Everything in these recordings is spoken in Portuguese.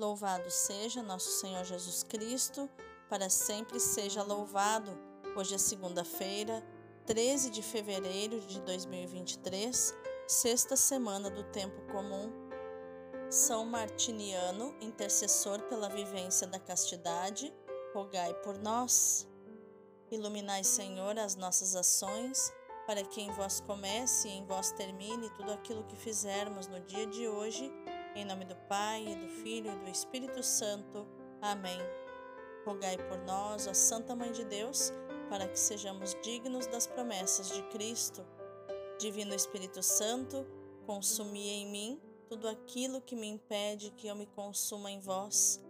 Louvado seja nosso Senhor Jesus Cristo, para sempre seja louvado. Hoje é segunda-feira, 13 de fevereiro de 2023, sexta semana do tempo comum. São Martiniano, intercessor pela vivência da castidade, rogai por nós. Iluminai, Senhor, as nossas ações, para que em vós comece e em vós termine tudo aquilo que fizermos no dia de hoje em nome do Pai, e do Filho e do Espírito Santo. Amém. Rogai por nós, ó Santa Mãe de Deus, para que sejamos dignos das promessas de Cristo. Divino Espírito Santo, consumi em mim tudo aquilo que me impede que eu me consuma em vós.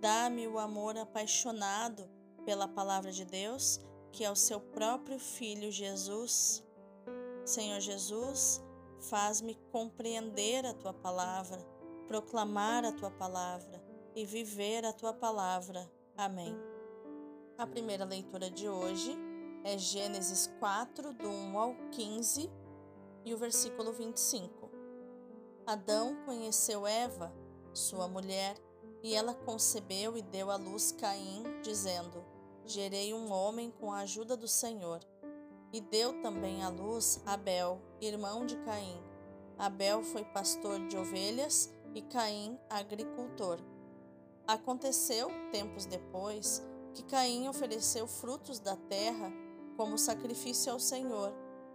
Dá-me o amor apaixonado pela palavra de Deus, que é o seu próprio Filho Jesus. Senhor Jesus, faz-me compreender a tua palavra proclamar a tua palavra e viver a tua palavra. Amém. A primeira leitura de hoje é Gênesis 4, do 1 ao 15 e o versículo 25. Adão conheceu Eva, sua mulher, e ela concebeu e deu à luz Caim, dizendo: Gerei um homem com a ajuda do Senhor. E deu também à luz Abel, irmão de Caim. Abel foi pastor de ovelhas e Caim, agricultor. Aconteceu, tempos depois, que Caim ofereceu frutos da terra como sacrifício ao Senhor,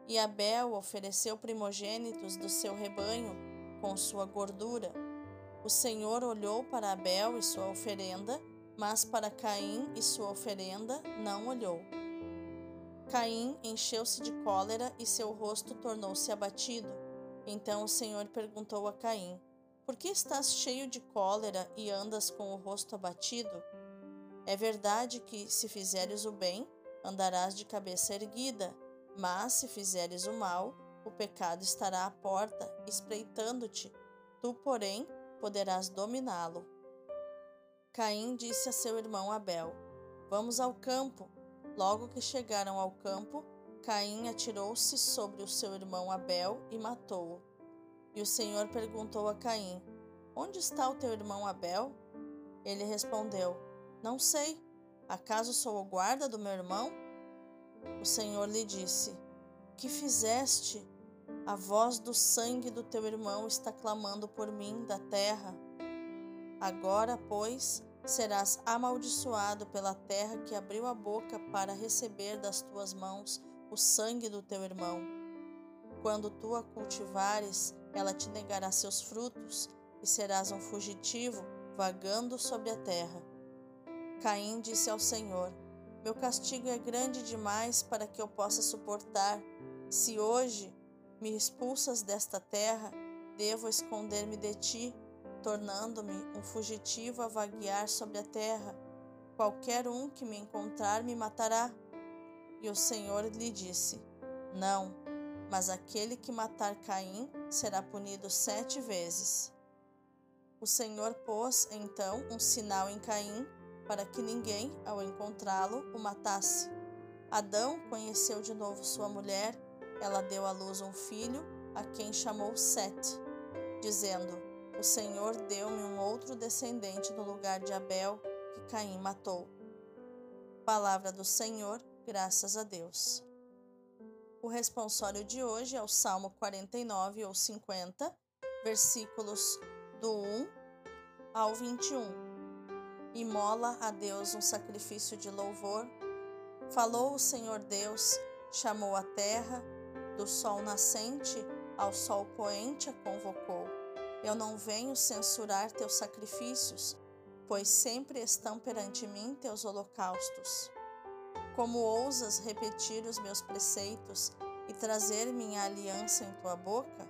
e Abel ofereceu primogênitos do seu rebanho com sua gordura. O Senhor olhou para Abel e sua oferenda, mas para Caim e sua oferenda não olhou. Caim encheu-se de cólera e seu rosto tornou-se abatido. Então o Senhor perguntou a Caim: por que estás cheio de cólera e andas com o rosto abatido? É verdade que, se fizeres o bem, andarás de cabeça erguida, mas se fizeres o mal, o pecado estará à porta, espreitando-te. Tu, porém, poderás dominá-lo. Caim disse a seu irmão Abel: Vamos ao campo. Logo que chegaram ao campo, Caim atirou-se sobre o seu irmão Abel e matou-o. E o Senhor perguntou a Caim: Onde está o teu irmão Abel? Ele respondeu: Não sei. Acaso sou o guarda do meu irmão? O Senhor lhe disse: Que fizeste? A voz do sangue do teu irmão está clamando por mim da terra. Agora, pois, serás amaldiçoado pela terra que abriu a boca para receber das tuas mãos o sangue do teu irmão. Quando tu a cultivares, ela te negará seus frutos e serás um fugitivo vagando sobre a terra. Caim disse ao Senhor: Meu castigo é grande demais para que eu possa suportar. Se hoje me expulsas desta terra, devo esconder-me de ti, tornando-me um fugitivo a vaguear sobre a terra. Qualquer um que me encontrar me matará. E o Senhor lhe disse: Não mas aquele que matar Caim será punido sete vezes. O Senhor pôs então um sinal em Caim para que ninguém, ao encontrá-lo, o matasse. Adão conheceu de novo sua mulher, ela deu à luz um filho, a quem chamou Sete, dizendo: O Senhor deu-me um outro descendente no lugar de Abel, que Caim matou. Palavra do Senhor, graças a Deus. O responsório de hoje é o Salmo 49 ou 50, versículos do 1 ao 21. Imola a Deus um sacrifício de louvor. Falou o Senhor Deus, chamou a terra, do sol nascente ao sol poente a convocou. Eu não venho censurar teus sacrifícios, pois sempre estão perante mim teus holocaustos. Como ousas repetir os meus preceitos e trazer minha aliança em tua boca?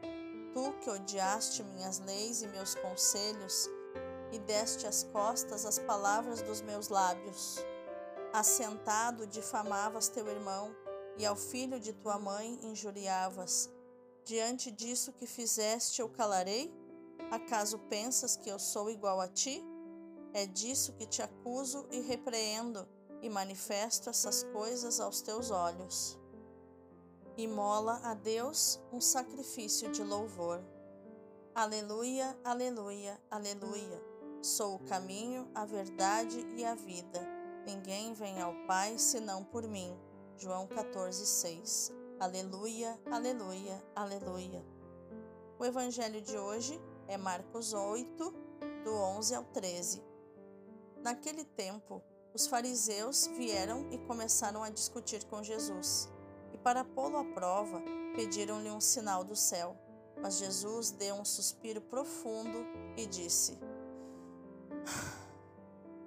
Tu que odiaste minhas leis e meus conselhos, e deste as costas às palavras dos meus lábios. Assentado difamavas teu irmão, e ao filho de tua mãe injuriavas. Diante disso que fizeste, eu calarei? Acaso pensas que eu sou igual a ti? É disso que te acuso e repreendo e manifesto essas coisas aos teus olhos. Imola a Deus um sacrifício de louvor. Aleluia, aleluia, aleluia. Sou o caminho, a verdade e a vida. Ninguém vem ao Pai senão por mim. João 14:6. Aleluia, aleluia, aleluia. O evangelho de hoje é Marcos 8, do 11 ao 13. Naquele tempo, os fariseus vieram e começaram a discutir com Jesus. E para pô-lo à prova, pediram-lhe um sinal do céu. Mas Jesus deu um suspiro profundo e disse: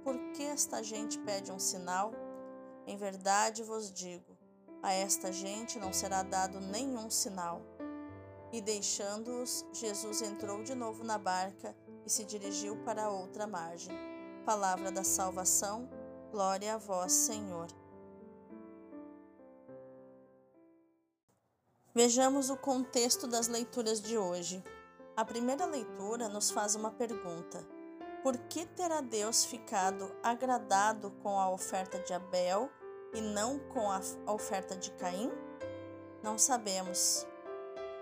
Por que esta gente pede um sinal? Em verdade vos digo: a esta gente não será dado nenhum sinal. E deixando-os, Jesus entrou de novo na barca e se dirigiu para a outra margem. Palavra da salvação, glória a vós, Senhor. Vejamos o contexto das leituras de hoje. A primeira leitura nos faz uma pergunta: Por que terá Deus ficado agradado com a oferta de Abel e não com a oferta de Caim? Não sabemos.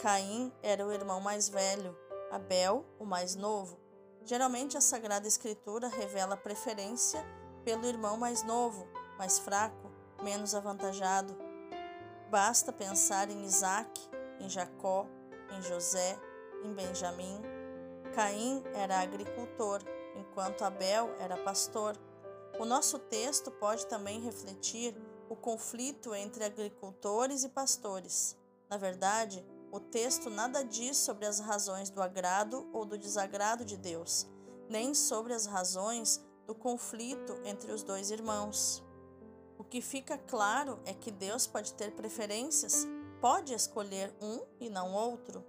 Caim era o irmão mais velho, Abel, o mais novo. Geralmente a Sagrada Escritura revela preferência pelo irmão mais novo, mais fraco, menos avantajado. Basta pensar em Isaac, em Jacó, em José, em Benjamim. Caim era agricultor, enquanto Abel era pastor. O nosso texto pode também refletir o conflito entre agricultores e pastores. Na verdade, o texto nada diz sobre as razões do agrado ou do desagrado de Deus, nem sobre as razões do conflito entre os dois irmãos. O que fica claro é que Deus pode ter preferências, pode escolher um e não outro.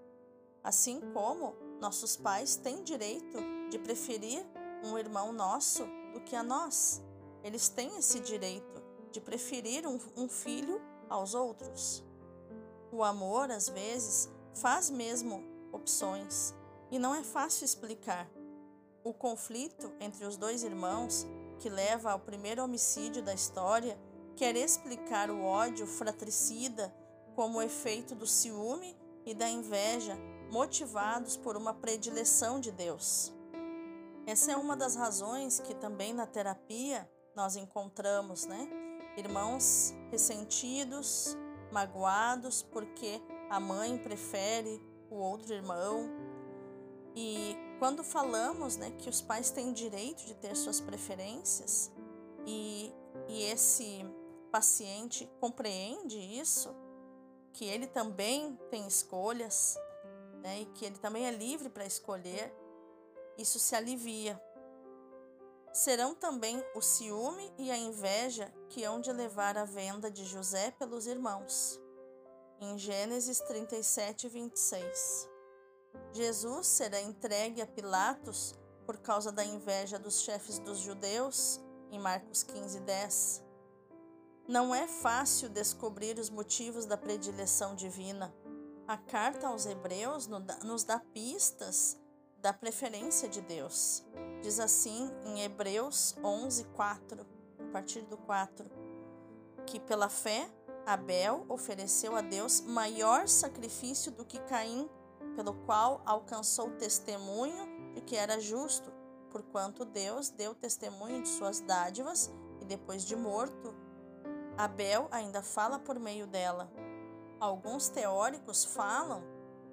Assim como nossos pais têm direito de preferir um irmão nosso do que a nós. Eles têm esse direito de preferir um, um filho aos outros. O amor, às vezes, faz mesmo opções e não é fácil explicar. O conflito entre os dois irmãos que leva ao primeiro homicídio da história, quer explicar o ódio fratricida como efeito do ciúme e da inveja motivados por uma predileção de Deus. Essa é uma das razões que também na terapia nós encontramos, né? Irmãos ressentidos, magoados porque a mãe prefere o outro irmão. E quando falamos né, que os pais têm direito de ter suas preferências e, e esse paciente compreende isso, que ele também tem escolhas né, e que ele também é livre para escolher, isso se alivia. Serão também o ciúme e a inveja que hão de levar a venda de José pelos irmãos. Em Gênesis 37, 26. Jesus será entregue a Pilatos por causa da inveja dos chefes dos judeus, em Marcos 15, 10. Não é fácil descobrir os motivos da predileção divina. A carta aos Hebreus nos dá pistas da preferência de Deus. Diz assim em Hebreus 11, 4, a partir do 4, que pela fé Abel ofereceu a Deus maior sacrifício do que Caim pelo qual alcançou testemunho de que era justo, porquanto Deus deu testemunho de suas dádivas e depois de morto, Abel ainda fala por meio dela. Alguns teóricos falam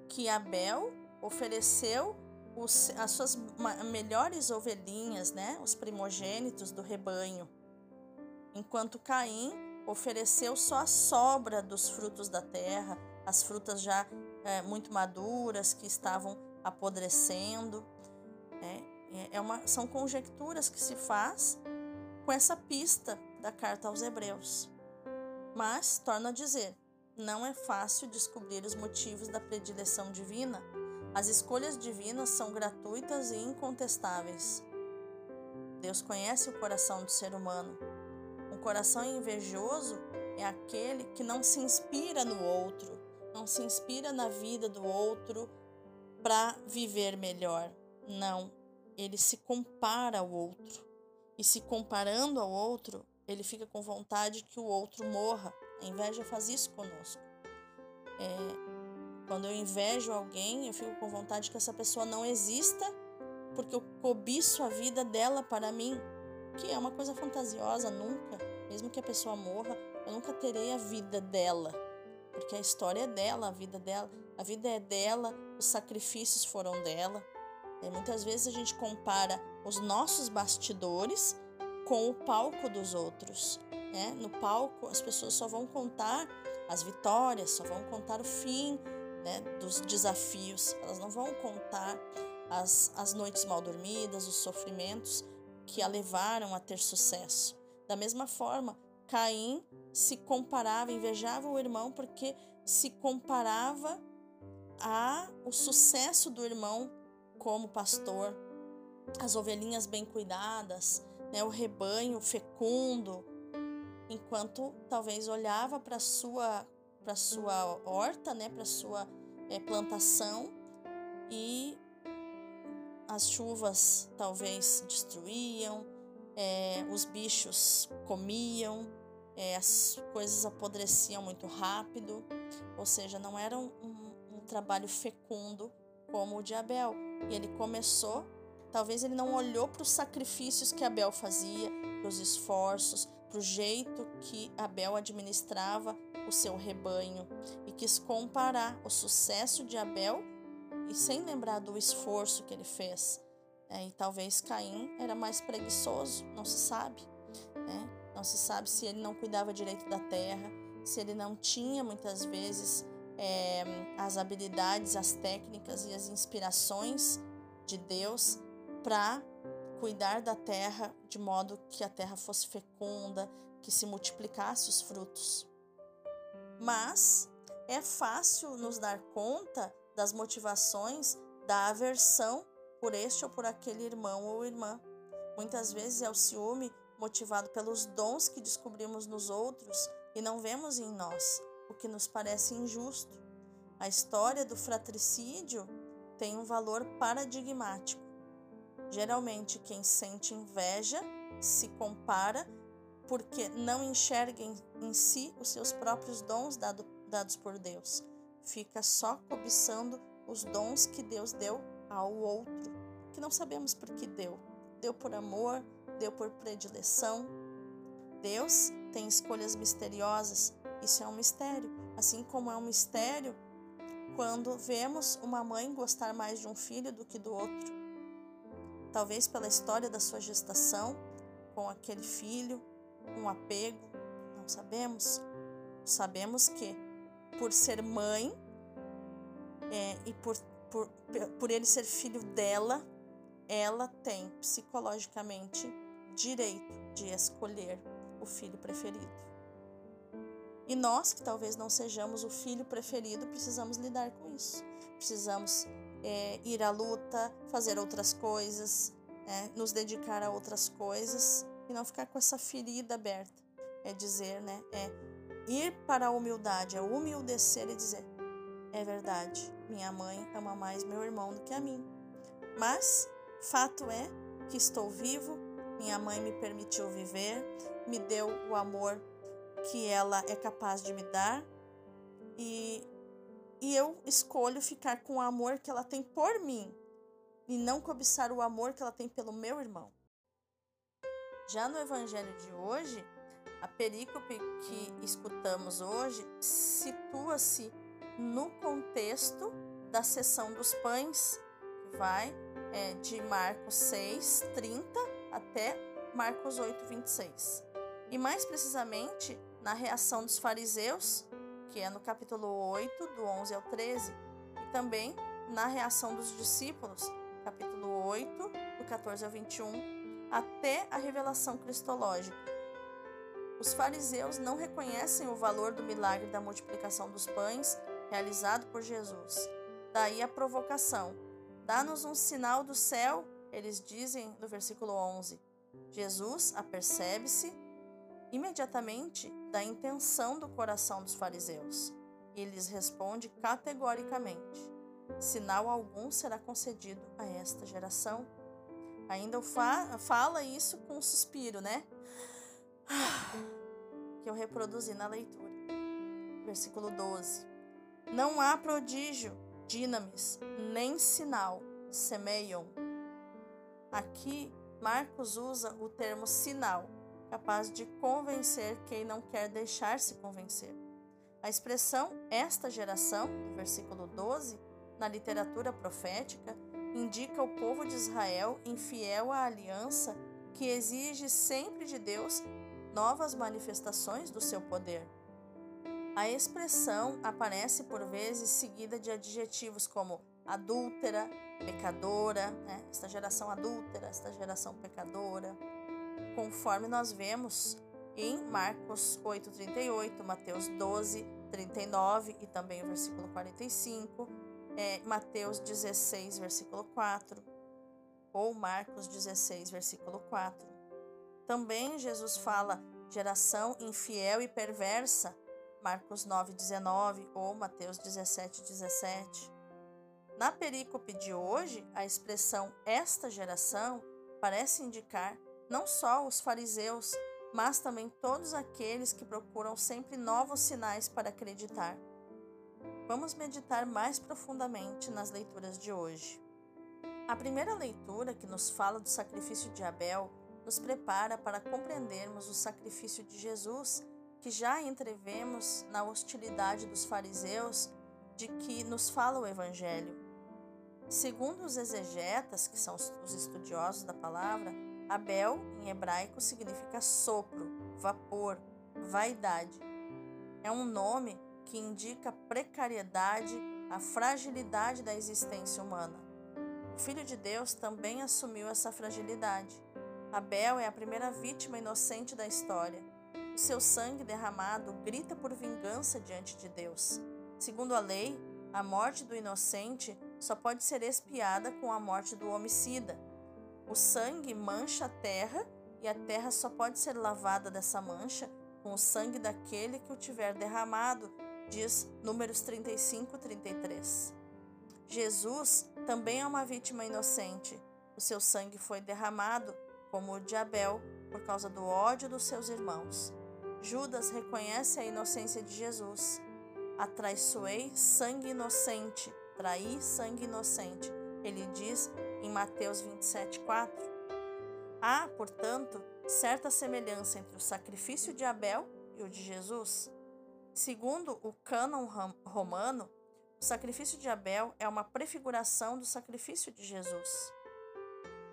que Abel ofereceu os, as suas melhores ovelhinhas, né, os primogênitos do rebanho, enquanto Caim ofereceu só a sobra dos frutos da terra, as frutas já é, muito maduras que estavam apodrecendo. É, é uma, são conjecturas que se faz com essa pista da carta aos Hebreus. Mas, torno a dizer, não é fácil descobrir os motivos da predileção divina. As escolhas divinas são gratuitas e incontestáveis. Deus conhece o coração do ser humano. Um coração invejoso é aquele que não se inspira no outro, não se inspira na vida do outro para viver melhor. Não, ele se compara ao outro. E se comparando ao outro, ele fica com vontade que o outro morra. A inveja faz isso conosco. É, quando eu invejo alguém, eu fico com vontade que essa pessoa não exista porque eu cobiço a vida dela para mim, que é uma coisa fantasiosa, nunca, mesmo que a pessoa morra, eu nunca terei a vida dela, porque a história é dela, a vida dela, a vida é dela, os sacrifícios foram dela. E muitas vezes a gente compara os nossos bastidores com o palco dos outros. Né? No palco, as pessoas só vão contar as vitórias, só vão contar o fim né, dos desafios, elas não vão contar as, as noites mal dormidas, os sofrimentos que a levaram a ter sucesso. Da mesma forma, Caim se comparava, invejava o irmão porque se comparava a o sucesso do irmão como pastor, as ovelhinhas bem cuidadas, né, o rebanho fecundo, enquanto talvez olhava para sua para sua horta, né, para sua é, plantação e as chuvas talvez destruíam, é, os bichos comiam, é, as coisas apodreciam muito rápido, ou seja, não era um, um, um trabalho fecundo como o de Abel. E ele começou, talvez ele não olhou para os sacrifícios que Abel fazia, para os esforços, para o jeito que Abel administrava o seu rebanho e quis comparar o sucesso de Abel e sem lembrar do esforço que ele fez. É, e talvez Caim era mais preguiçoso, não se sabe. Né? Não se sabe se ele não cuidava direito da terra, se ele não tinha muitas vezes é, as habilidades, as técnicas e as inspirações de Deus para cuidar da terra de modo que a terra fosse fecunda, que se multiplicasse os frutos. Mas é fácil nos dar conta das motivações da aversão por este ou por aquele irmão ou irmã. Muitas vezes é o ciúme motivado pelos dons que descobrimos nos outros e não vemos em nós, o que nos parece injusto. A história do fratricídio tem um valor paradigmático. Geralmente, quem sente inveja se compara porque não enxerga em, si os seus próprios dons dado, dados por Deus. Fica só cobiçando os dons que Deus deu ao outro, que não sabemos por que deu. Deu por amor, deu por predileção. Deus tem escolhas misteriosas, isso é um mistério. Assim como é um mistério quando vemos uma mãe gostar mais de um filho do que do outro. Talvez pela história da sua gestação com aquele filho, um apego, não sabemos. Sabemos que, por ser mãe é, e por, por, por ele ser filho dela, ela tem psicologicamente direito de escolher o filho preferido. E nós, que talvez não sejamos o filho preferido, precisamos lidar com isso. Precisamos é, ir à luta, fazer outras coisas, é, nos dedicar a outras coisas e não ficar com essa ferida aberta. É dizer, né? É ir para a humildade, é humildecer e dizer: é verdade, minha mãe ama mais meu irmão do que a mim. Mas fato é que estou vivo, minha mãe me permitiu viver, me deu o amor que ela é capaz de me dar e, e eu escolho ficar com o amor que ela tem por mim e não cobiçar o amor que ela tem pelo meu irmão. Já no evangelho de hoje, a perícope que escutamos hoje situa-se no contexto da sessão dos pães, que vai é, de Marcos 6, 30 até Marcos 8, 26. E mais precisamente na reação dos fariseus, que é no capítulo 8, do 11 ao 13, e também na reação dos discípulos, capítulo 8, do 14 ao 21, até a revelação cristológica. Os fariseus não reconhecem o valor do milagre da multiplicação dos pães realizado por Jesus. Daí a provocação: Dá-nos um sinal do céu, eles dizem no versículo 11. Jesus apercebe-se imediatamente da intenção do coração dos fariseus e lhes responde categoricamente: Sinal algum será concedido a esta geração. Ainda fa fala isso com um suspiro, né? Que eu reproduzi na leitura. Versículo 12. Não há prodígio, dinamis, nem sinal, semeiam. Aqui, Marcos usa o termo sinal, capaz de convencer quem não quer deixar-se convencer. A expressão esta geração, do versículo 12, na literatura profética, indica o povo de Israel infiel à aliança que exige sempre de Deus novas manifestações do seu poder. A expressão aparece por vezes seguida de adjetivos como adúltera, pecadora, né? esta geração adúltera, esta geração pecadora, conforme nós vemos em Marcos 8,38, Mateus 12, 39 e também o versículo 45, é, Mateus 16, versículo 4, ou Marcos 16, versículo 4. Também Jesus fala geração infiel e perversa, Marcos 9, 19 ou Mateus 17, 17. Na perícope de hoje, a expressão esta geração parece indicar não só os fariseus, mas também todos aqueles que procuram sempre novos sinais para acreditar. Vamos meditar mais profundamente nas leituras de hoje. A primeira leitura, que nos fala do sacrifício de Abel, nos prepara para compreendermos o sacrifício de Jesus, que já entrevemos na hostilidade dos fariseus de que nos fala o Evangelho. Segundo os exegetas, que são os estudiosos da palavra, Abel, em hebraico, significa sopro, vapor, vaidade. É um nome que indica precariedade, a fragilidade da existência humana. O Filho de Deus também assumiu essa fragilidade. Abel é a primeira vítima inocente da história. O seu sangue derramado grita por vingança diante de Deus. Segundo a lei, a morte do inocente só pode ser expiada com a morte do homicida. O sangue mancha a terra e a terra só pode ser lavada dessa mancha com o sangue daquele que o tiver derramado, diz Números 35, 33. Jesus também é uma vítima inocente. O seu sangue foi derramado, como o de Abel, por causa do ódio dos seus irmãos. Judas reconhece a inocência de Jesus. Atraiçoei sangue inocente, traí sangue inocente. Ele diz em Mateus 27, 4. Há, portanto, certa semelhança entre o sacrifício de Abel e o de Jesus. Segundo o cânon romano, o sacrifício de Abel é uma prefiguração do sacrifício de Jesus.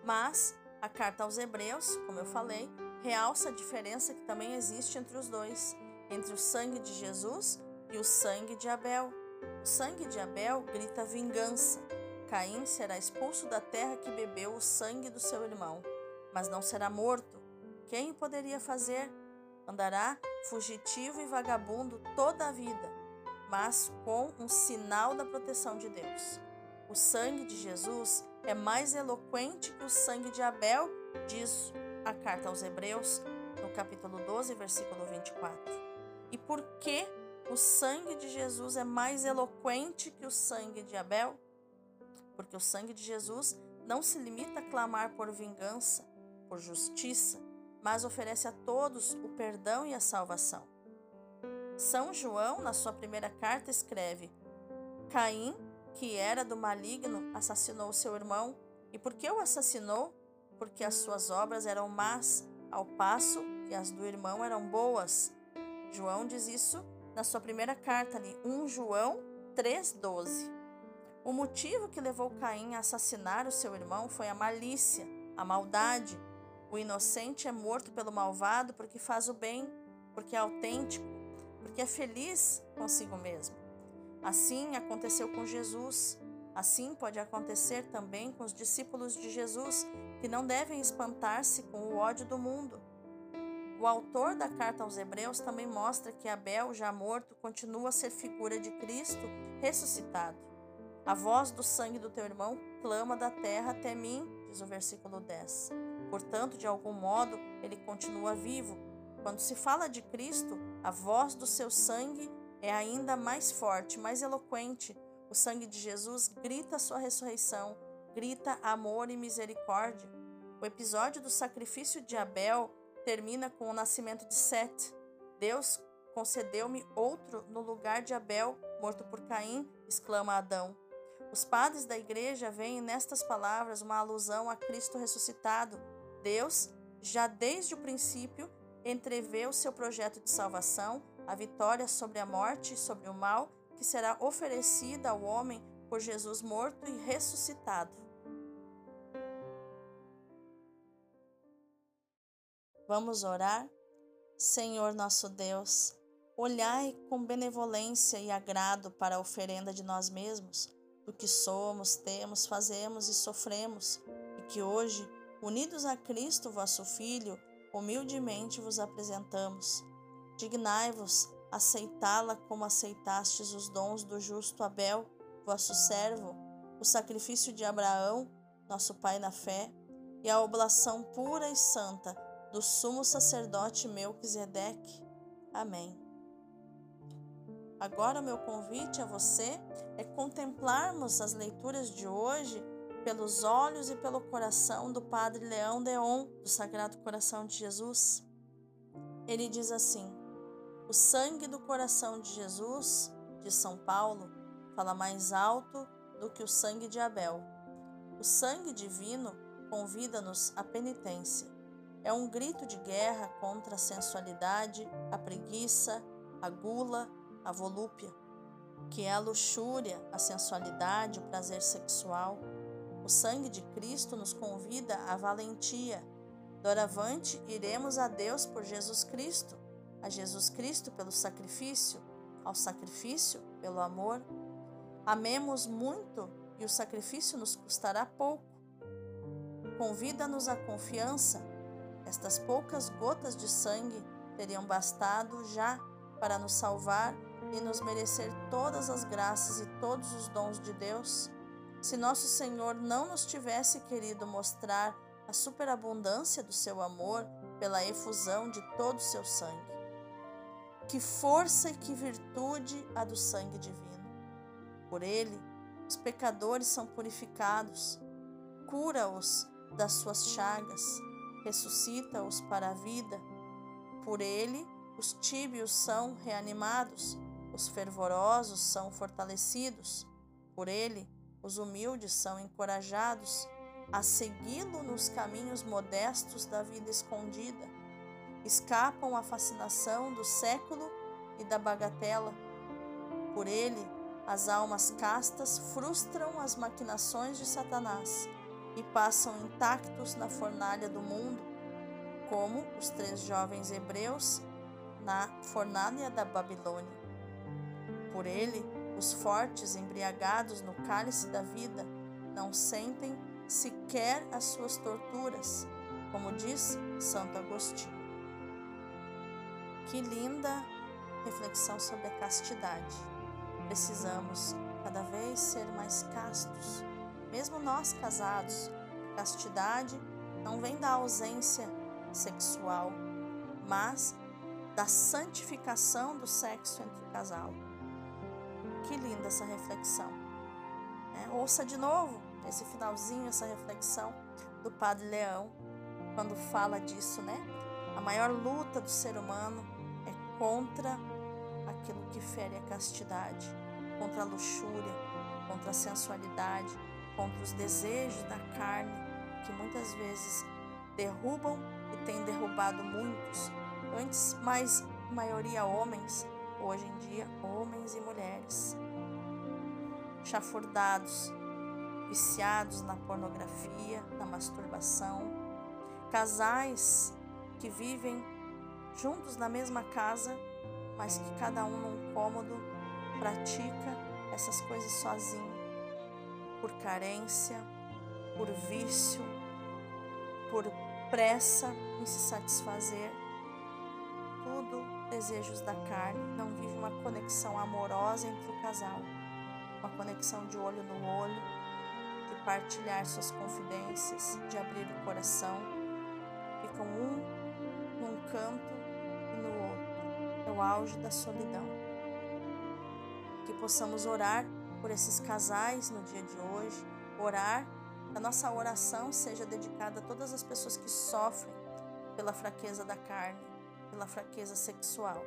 Mas a carta aos Hebreus, como eu falei, realça a diferença que também existe entre os dois, entre o sangue de Jesus e o sangue de Abel. O sangue de Abel grita vingança. Caim será expulso da terra que bebeu o sangue do seu irmão, mas não será morto. Quem poderia fazer? Andará fugitivo e vagabundo toda a vida, mas com um sinal da proteção de Deus. O sangue de Jesus é mais eloquente que o sangue de Abel, diz a carta aos Hebreus, no capítulo 12, versículo 24. E por que o sangue de Jesus é mais eloquente que o sangue de Abel? Porque o sangue de Jesus não se limita a clamar por vingança, por justiça, mas oferece a todos o perdão e a salvação. São João, na sua primeira carta, escreve: Caim, que era do maligno, assassinou seu irmão. E por que o assassinou? Porque as suas obras eram más, ao passo que as do irmão eram boas. João diz isso na sua primeira carta, ali, 1 João 3,12. O motivo que levou Caim a assassinar o seu irmão foi a malícia, a maldade, o inocente é morto pelo malvado porque faz o bem, porque é autêntico, porque é feliz consigo mesmo. Assim aconteceu com Jesus. Assim pode acontecer também com os discípulos de Jesus, que não devem espantar-se com o ódio do mundo. O autor da carta aos Hebreus também mostra que Abel, já morto, continua a ser figura de Cristo ressuscitado. A voz do sangue do teu irmão clama da terra até mim, diz o versículo 10. Portanto, de algum modo, ele continua vivo. Quando se fala de Cristo, a voz do seu sangue é ainda mais forte, mais eloquente. O sangue de Jesus grita sua ressurreição, grita amor e misericórdia. O episódio do sacrifício de Abel termina com o nascimento de Sete. Deus concedeu-me outro no lugar de Abel, morto por Caim, exclama Adão. Os padres da igreja veem nestas palavras uma alusão a Cristo ressuscitado. Deus, já desde o princípio, entrevê o seu projeto de salvação, a vitória sobre a morte e sobre o mal, que será oferecida ao homem por Jesus morto e ressuscitado. Vamos orar? Senhor nosso Deus, olhai com benevolência e agrado para a oferenda de nós mesmos do que somos, temos, fazemos e sofremos, e que hoje, unidos a Cristo, vosso Filho, humildemente vos apresentamos. Dignai-vos aceitá-la como aceitastes os dons do justo Abel, vosso servo, o sacrifício de Abraão, nosso pai na fé, e a oblação pura e santa do sumo sacerdote Melquisedeque. Amém. Agora, o meu convite a você é contemplarmos as leituras de hoje pelos olhos e pelo coração do Padre Leão Deon, do Sagrado Coração de Jesus. Ele diz assim: O sangue do coração de Jesus, de São Paulo, fala mais alto do que o sangue de Abel. O sangue divino convida-nos à penitência. É um grito de guerra contra a sensualidade, a preguiça, a gula, a volúpia, que é a luxúria, a sensualidade, o prazer sexual. O sangue de Cristo nos convida à valentia. Doravante, iremos a Deus por Jesus Cristo, a Jesus Cristo pelo sacrifício, ao sacrifício pelo amor. Amemos muito e o sacrifício nos custará pouco. Convida-nos à confiança. Estas poucas gotas de sangue teriam bastado já para nos salvar e nos merecer todas as graças e todos os dons de Deus, se nosso Senhor não nos tivesse querido mostrar a superabundância do seu amor pela efusão de todo o seu sangue. Que força e que virtude a do sangue divino! Por ele, os pecadores são purificados, cura-os das suas chagas, ressuscita-os para a vida. Por ele, os tíbios são reanimados, os fervorosos são fortalecidos, por ele, os humildes são encorajados a segui-lo nos caminhos modestos da vida escondida. Escapam à fascinação do século e da bagatela. Por ele, as almas castas frustram as maquinações de Satanás e passam intactos na fornalha do mundo, como os três jovens hebreus na fornalha da Babilônia. Por ele, os fortes, embriagados no cálice da vida, não sentem sequer as suas torturas, como diz Santo Agostinho. Que linda reflexão sobre a castidade. Precisamos cada vez ser mais castos, mesmo nós casados. Castidade não vem da ausência sexual, mas da santificação do sexo entre o casal. Que linda essa reflexão. É, ouça de novo esse finalzinho, essa reflexão do Padre Leão, quando fala disso, né? A maior luta do ser humano contra aquilo que fere a castidade, contra a luxúria, contra a sensualidade, contra os desejos da carne, que muitas vezes derrubam e têm derrubado muitos, antes mais maioria homens, hoje em dia homens e mulheres, chafurdados, viciados na pornografia, na masturbação, casais que vivem juntos na mesma casa, mas que cada um num cômodo pratica essas coisas sozinho, por carência, por vício, por pressa em se satisfazer. Tudo desejos da carne, não vive uma conexão amorosa entre o casal, uma conexão de olho no olho, de partilhar suas confidências, de abrir o coração, ficam um num canto e no outro. É o auge da solidão. Que possamos orar por esses casais no dia de hoje, orar, que a nossa oração seja dedicada a todas as pessoas que sofrem pela fraqueza da carne pela fraqueza sexual.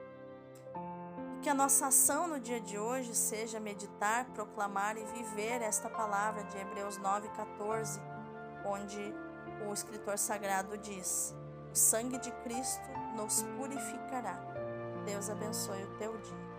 Que a nossa ação no dia de hoje seja meditar, proclamar e viver esta palavra de Hebreus 9,14, onde o escritor sagrado diz: O sangue de Cristo nos purificará. Deus abençoe o teu dia.